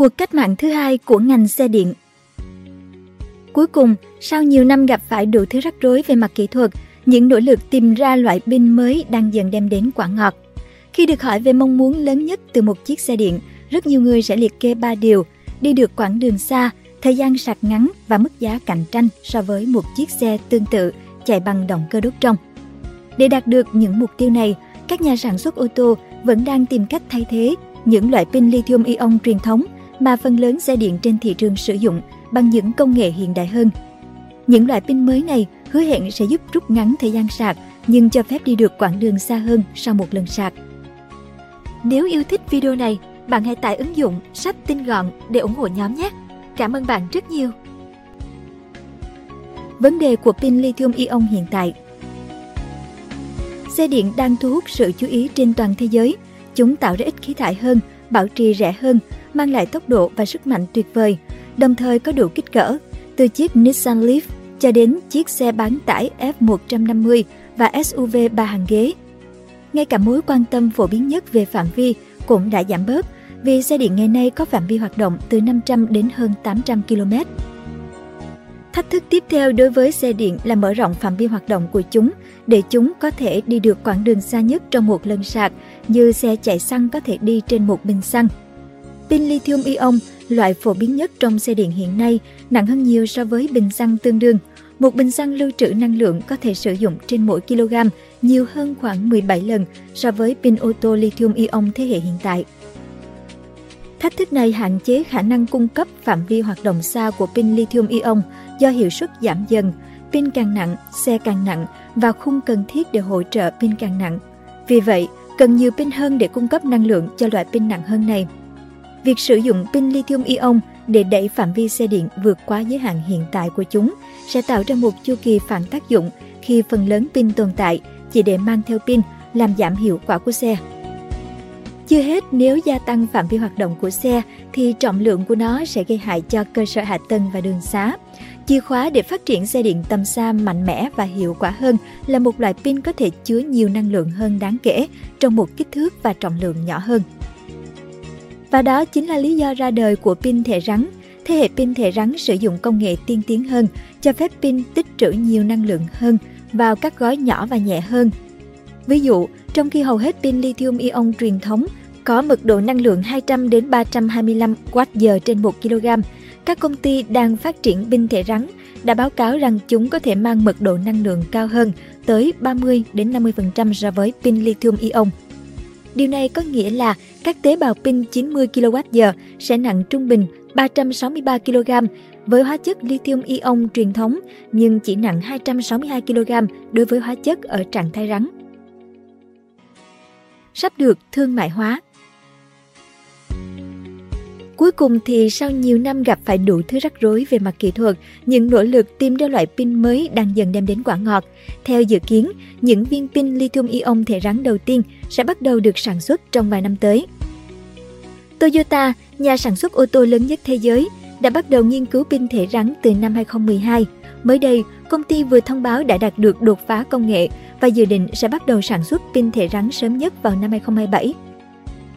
Cuộc cách mạng thứ hai của ngành xe điện Cuối cùng, sau nhiều năm gặp phải đủ thứ rắc rối về mặt kỹ thuật, những nỗ lực tìm ra loại pin mới đang dần đem đến quả ngọt. Khi được hỏi về mong muốn lớn nhất từ một chiếc xe điện, rất nhiều người sẽ liệt kê 3 điều, đi được quãng đường xa, thời gian sạc ngắn và mức giá cạnh tranh so với một chiếc xe tương tự chạy bằng động cơ đốt trong. Để đạt được những mục tiêu này, các nhà sản xuất ô tô vẫn đang tìm cách thay thế những loại pin lithium ion truyền thống mà phần lớn xe điện trên thị trường sử dụng bằng những công nghệ hiện đại hơn. Những loại pin mới này hứa hẹn sẽ giúp rút ngắn thời gian sạc nhưng cho phép đi được quãng đường xa hơn sau một lần sạc. Nếu yêu thích video này, bạn hãy tải ứng dụng sách tin gọn để ủng hộ nhóm nhé. Cảm ơn bạn rất nhiều. Vấn đề của pin lithium ion hiện tại Xe điện đang thu hút sự chú ý trên toàn thế giới. Chúng tạo ra ít khí thải hơn, bảo trì rẻ hơn, mang lại tốc độ và sức mạnh tuyệt vời, đồng thời có đủ kích cỡ, từ chiếc Nissan Leaf cho đến chiếc xe bán tải F150 và SUV ba hàng ghế. Ngay cả mối quan tâm phổ biến nhất về phạm vi cũng đã giảm bớt vì xe điện ngày nay có phạm vi hoạt động từ 500 đến hơn 800 km. Thách thức tiếp theo đối với xe điện là mở rộng phạm vi hoạt động của chúng để chúng có thể đi được quãng đường xa nhất trong một lần sạc như xe chạy xăng có thể đi trên một bình xăng. Pin lithium ion, loại phổ biến nhất trong xe điện hiện nay, nặng hơn nhiều so với bình xăng tương đương. Một bình xăng lưu trữ năng lượng có thể sử dụng trên mỗi kg nhiều hơn khoảng 17 lần so với pin ô tô lithium ion thế hệ hiện tại. Thách thức này hạn chế khả năng cung cấp phạm vi hoạt động xa của pin lithium ion do hiệu suất giảm dần, pin càng nặng, xe càng nặng và khung cần thiết để hỗ trợ pin càng nặng. Vì vậy, cần nhiều pin hơn để cung cấp năng lượng cho loại pin nặng hơn này. Việc sử dụng pin lithium ion để đẩy phạm vi xe điện vượt quá giới hạn hiện tại của chúng sẽ tạo ra một chu kỳ phản tác dụng khi phần lớn pin tồn tại chỉ để mang theo pin làm giảm hiệu quả của xe. Chưa hết, nếu gia tăng phạm vi hoạt động của xe thì trọng lượng của nó sẽ gây hại cho cơ sở hạ tầng và đường xá. Chìa khóa để phát triển xe điện tầm xa mạnh mẽ và hiệu quả hơn là một loại pin có thể chứa nhiều năng lượng hơn đáng kể trong một kích thước và trọng lượng nhỏ hơn. Và đó chính là lý do ra đời của pin thể rắn. Thế hệ pin thể rắn sử dụng công nghệ tiên tiến hơn, cho phép pin tích trữ nhiều năng lượng hơn vào các gói nhỏ và nhẹ hơn. Ví dụ, trong khi hầu hết pin lithium ion truyền thống có mật độ năng lượng 200 đến 325 Wh trên 1 kg, các công ty đang phát triển pin thể rắn đã báo cáo rằng chúng có thể mang mật độ năng lượng cao hơn tới 30 đến 50% so với pin lithium ion. Điều này có nghĩa là các tế bào pin 90 kWh sẽ nặng trung bình 363 kg với hóa chất lithium ion truyền thống, nhưng chỉ nặng 262 kg đối với hóa chất ở trạng thái rắn. Sắp được thương mại hóa Cuối cùng thì sau nhiều năm gặp phải đủ thứ rắc rối về mặt kỹ thuật, những nỗ lực tìm ra loại pin mới đang dần đem đến quả ngọt. Theo dự kiến, những viên pin lithium ion thể rắn đầu tiên sẽ bắt đầu được sản xuất trong vài năm tới. Toyota, nhà sản xuất ô tô lớn nhất thế giới, đã bắt đầu nghiên cứu pin thể rắn từ năm 2012. Mới đây, công ty vừa thông báo đã đạt được đột phá công nghệ và dự định sẽ bắt đầu sản xuất pin thể rắn sớm nhất vào năm 2027.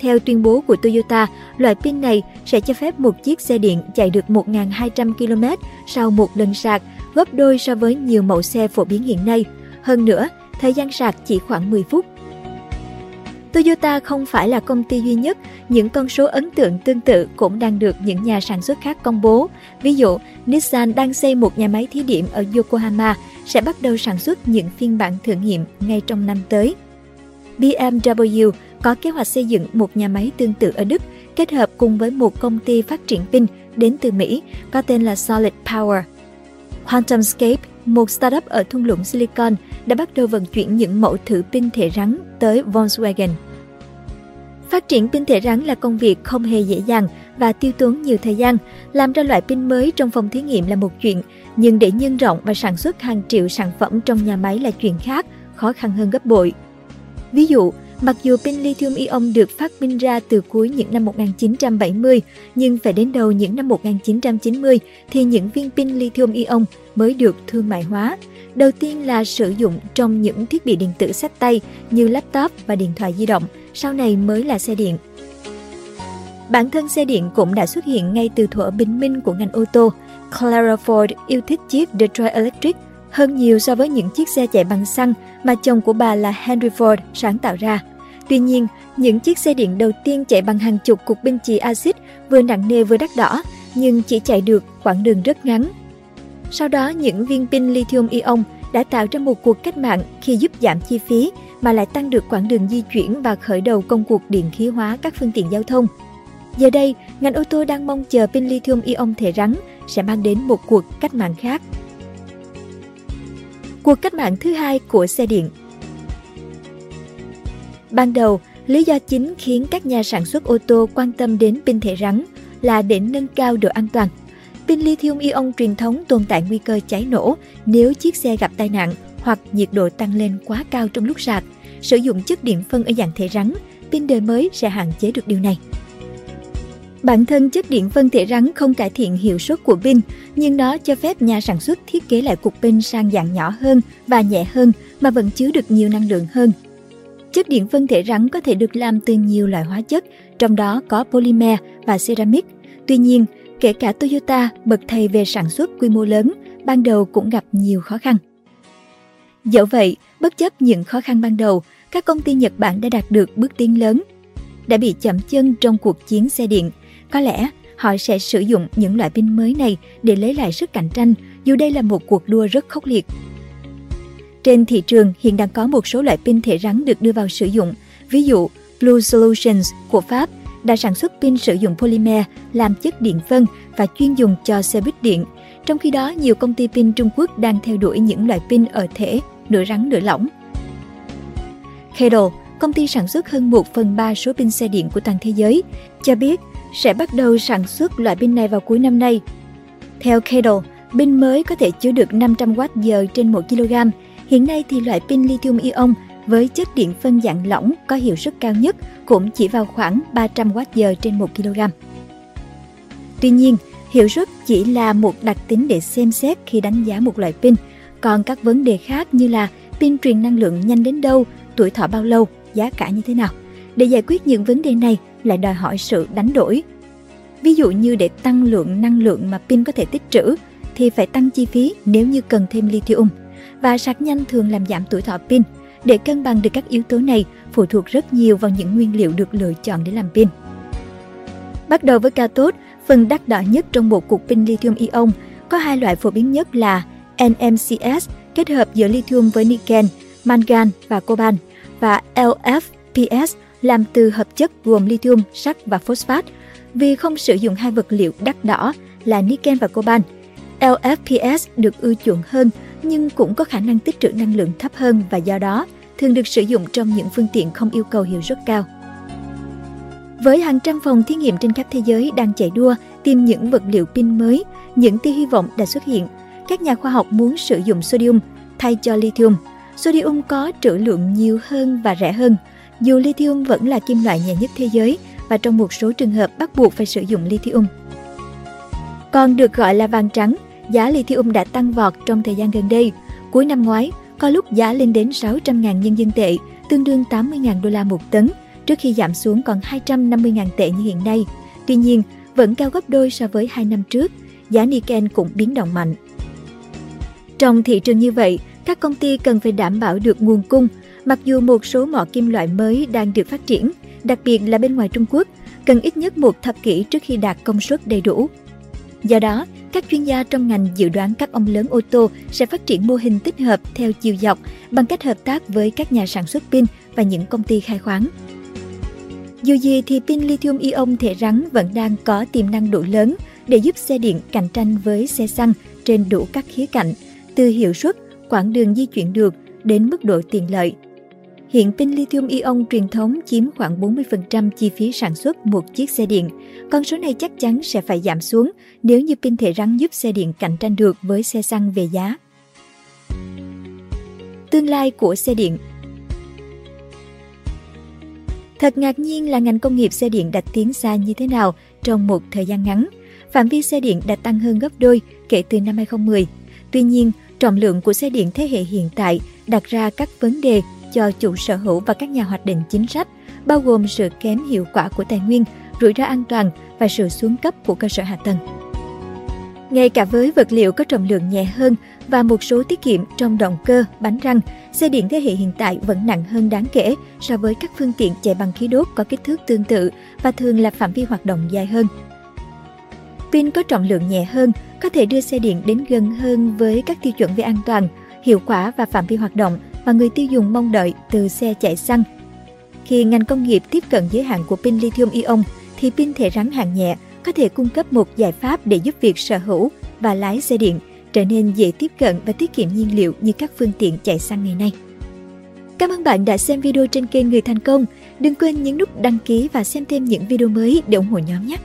Theo tuyên bố của Toyota, loại pin này sẽ cho phép một chiếc xe điện chạy được 1.200 km sau một lần sạc, gấp đôi so với nhiều mẫu xe phổ biến hiện nay. Hơn nữa, thời gian sạc chỉ khoảng 10 phút. Toyota không phải là công ty duy nhất, những con số ấn tượng tương tự cũng đang được những nhà sản xuất khác công bố. Ví dụ, Nissan đang xây một nhà máy thí điểm ở Yokohama, sẽ bắt đầu sản xuất những phiên bản thử nghiệm ngay trong năm tới. BMW có kế hoạch xây dựng một nhà máy tương tự ở Đức, kết hợp cùng với một công ty phát triển pin đến từ Mỹ có tên là Solid Power. QuantumScape, một startup ở thung lũng Silicon, đã bắt đầu vận chuyển những mẫu thử pin thể rắn tới Volkswagen. Phát triển pin thể rắn là công việc không hề dễ dàng và tiêu tốn nhiều thời gian. Làm ra loại pin mới trong phòng thí nghiệm là một chuyện, nhưng để nhân rộng và sản xuất hàng triệu sản phẩm trong nhà máy là chuyện khác, khó khăn hơn gấp bội. Ví dụ, Mặc dù pin lithium ion được phát minh ra từ cuối những năm 1970, nhưng phải đến đầu những năm 1990 thì những viên pin lithium ion mới được thương mại hóa. Đầu tiên là sử dụng trong những thiết bị điện tử sách tay như laptop và điện thoại di động, sau này mới là xe điện. Bản thân xe điện cũng đã xuất hiện ngay từ thuở bình minh của ngành ô tô. Clara Ford yêu thích chiếc Detroit Electric hơn nhiều so với những chiếc xe chạy bằng xăng mà chồng của bà là Henry Ford sáng tạo ra. Tuy nhiên, những chiếc xe điện đầu tiên chạy bằng hàng chục cục pin chì axit vừa nặng nề vừa đắt đỏ, nhưng chỉ chạy được quãng đường rất ngắn. Sau đó, những viên pin lithium ion đã tạo ra một cuộc cách mạng khi giúp giảm chi phí mà lại tăng được quãng đường di chuyển và khởi đầu công cuộc điện khí hóa các phương tiện giao thông. Giờ đây, ngành ô tô đang mong chờ pin lithium ion thể rắn sẽ mang đến một cuộc cách mạng khác. Cuộc cách mạng thứ hai của xe điện Ban đầu, lý do chính khiến các nhà sản xuất ô tô quan tâm đến pin thể rắn là để nâng cao độ an toàn. Pin lithium ion truyền thống tồn tại nguy cơ cháy nổ nếu chiếc xe gặp tai nạn hoặc nhiệt độ tăng lên quá cao trong lúc sạc. Sử dụng chất điện phân ở dạng thể rắn, pin đời mới sẽ hạn chế được điều này. Bản thân chất điện phân thể rắn không cải thiện hiệu suất của pin, nhưng nó cho phép nhà sản xuất thiết kế lại cục pin sang dạng nhỏ hơn và nhẹ hơn mà vẫn chứa được nhiều năng lượng hơn. Chất điện phân thể rắn có thể được làm từ nhiều loại hóa chất, trong đó có polymer và ceramic. Tuy nhiên, kể cả Toyota, bậc thầy về sản xuất quy mô lớn, ban đầu cũng gặp nhiều khó khăn. Dẫu vậy, bất chấp những khó khăn ban đầu, các công ty Nhật Bản đã đạt được bước tiến lớn. Đã bị chậm chân trong cuộc chiến xe điện, có lẽ họ sẽ sử dụng những loại pin mới này để lấy lại sức cạnh tranh, dù đây là một cuộc đua rất khốc liệt. Trên thị trường hiện đang có một số loại pin thể rắn được đưa vào sử dụng, ví dụ Blue Solutions của Pháp đã sản xuất pin sử dụng polymer làm chất điện phân và chuyên dùng cho xe buýt điện. Trong khi đó, nhiều công ty pin Trung Quốc đang theo đuổi những loại pin ở thể nửa rắn nửa lỏng. Cadel, công ty sản xuất hơn 1 phần 3 số pin xe điện của toàn thế giới, cho biết sẽ bắt đầu sản xuất loại pin này vào cuối năm nay. Theo Cadel, pin mới có thể chứa được 500 Wh trên 1 kg. Hiện nay thì loại pin lithium ion với chất điện phân dạng lỏng có hiệu suất cao nhất cũng chỉ vào khoảng 300 Wh trên 1 kg. Tuy nhiên, hiệu suất chỉ là một đặc tính để xem xét khi đánh giá một loại pin, còn các vấn đề khác như là pin truyền năng lượng nhanh đến đâu, tuổi thọ bao lâu, giá cả như thế nào. Để giải quyết những vấn đề này lại đòi hỏi sự đánh đổi. Ví dụ như để tăng lượng năng lượng mà pin có thể tích trữ thì phải tăng chi phí nếu như cần thêm lithium. Và sạc nhanh thường làm giảm tuổi thọ pin. Để cân bằng được các yếu tố này phụ thuộc rất nhiều vào những nguyên liệu được lựa chọn để làm pin. Bắt đầu với tốt, phần đắt đỏ nhất trong một cục pin lithium ion có hai loại phổ biến nhất là NMCS kết hợp giữa lithium với niken, mangan và coban và LFPS làm từ hợp chất gồm lithium, sắt và phosphat vì không sử dụng hai vật liệu đắt đỏ là niken và coban. LFPS được ưa chuộng hơn nhưng cũng có khả năng tích trữ năng lượng thấp hơn và do đó thường được sử dụng trong những phương tiện không yêu cầu hiệu suất cao. Với hàng trăm phòng thí nghiệm trên khắp thế giới đang chạy đua tìm những vật liệu pin mới, những tia hy vọng đã xuất hiện. Các nhà khoa học muốn sử dụng sodium thay cho lithium. Sodium có trữ lượng nhiều hơn và rẻ hơn, dù lithium vẫn là kim loại nhẹ nhất thế giới và trong một số trường hợp bắt buộc phải sử dụng lithium. Còn được gọi là vàng trắng, giá lithium đã tăng vọt trong thời gian gần đây. Cuối năm ngoái, có lúc giá lên đến 600.000 nhân dân tệ, tương đương 80.000 đô la một tấn, trước khi giảm xuống còn 250.000 tệ như hiện nay. Tuy nhiên, vẫn cao gấp đôi so với 2 năm trước, giá Niken cũng biến động mạnh. Trong thị trường như vậy, các công ty cần phải đảm bảo được nguồn cung, mặc dù một số mỏ kim loại mới đang được phát triển, đặc biệt là bên ngoài Trung Quốc, cần ít nhất một thập kỷ trước khi đạt công suất đầy đủ. Do đó, các chuyên gia trong ngành dự đoán các ông lớn ô tô sẽ phát triển mô hình tích hợp theo chiều dọc bằng cách hợp tác với các nhà sản xuất pin và những công ty khai khoáng. Dù gì thì pin lithium ion thể rắn vẫn đang có tiềm năng đủ lớn để giúp xe điện cạnh tranh với xe xăng trên đủ các khía cạnh, từ hiệu suất, quãng đường di chuyển được đến mức độ tiện lợi. Hiện pin lithium ion truyền thống chiếm khoảng 40% chi phí sản xuất một chiếc xe điện. Con số này chắc chắn sẽ phải giảm xuống nếu như pin thể rắn giúp xe điện cạnh tranh được với xe xăng về giá. Tương lai của xe điện Thật ngạc nhiên là ngành công nghiệp xe điện đã tiến xa như thế nào trong một thời gian ngắn. Phạm vi xe điện đã tăng hơn gấp đôi kể từ năm 2010. Tuy nhiên, trọng lượng của xe điện thế hệ hiện tại đặt ra các vấn đề cho chủ sở hữu và các nhà hoạch định chính sách, bao gồm sự kém hiệu quả của tài nguyên rủi ro an toàn và sự xuống cấp của cơ sở hạ tầng. Ngay cả với vật liệu có trọng lượng nhẹ hơn và một số tiết kiệm trong động cơ, bánh răng, xe điện thế hệ hiện tại vẫn nặng hơn đáng kể so với các phương tiện chạy bằng khí đốt có kích thước tương tự và thường là phạm vi hoạt động dài hơn. Pin có trọng lượng nhẹ hơn, có thể đưa xe điện đến gần hơn với các tiêu chuẩn về an toàn, hiệu quả và phạm vi hoạt động mà người tiêu dùng mong đợi từ xe chạy xăng. Khi ngành công nghiệp tiếp cận giới hạn của pin lithium ion, thì pin thể rắn hạng nhẹ có thể cung cấp một giải pháp để giúp việc sở hữu và lái xe điện trở nên dễ tiếp cận và tiết kiệm nhiên liệu như các phương tiện chạy xăng ngày nay. Cảm ơn bạn đã xem video trên kênh Người Thành Công. Đừng quên nhấn nút đăng ký và xem thêm những video mới để ủng hộ nhóm nhé!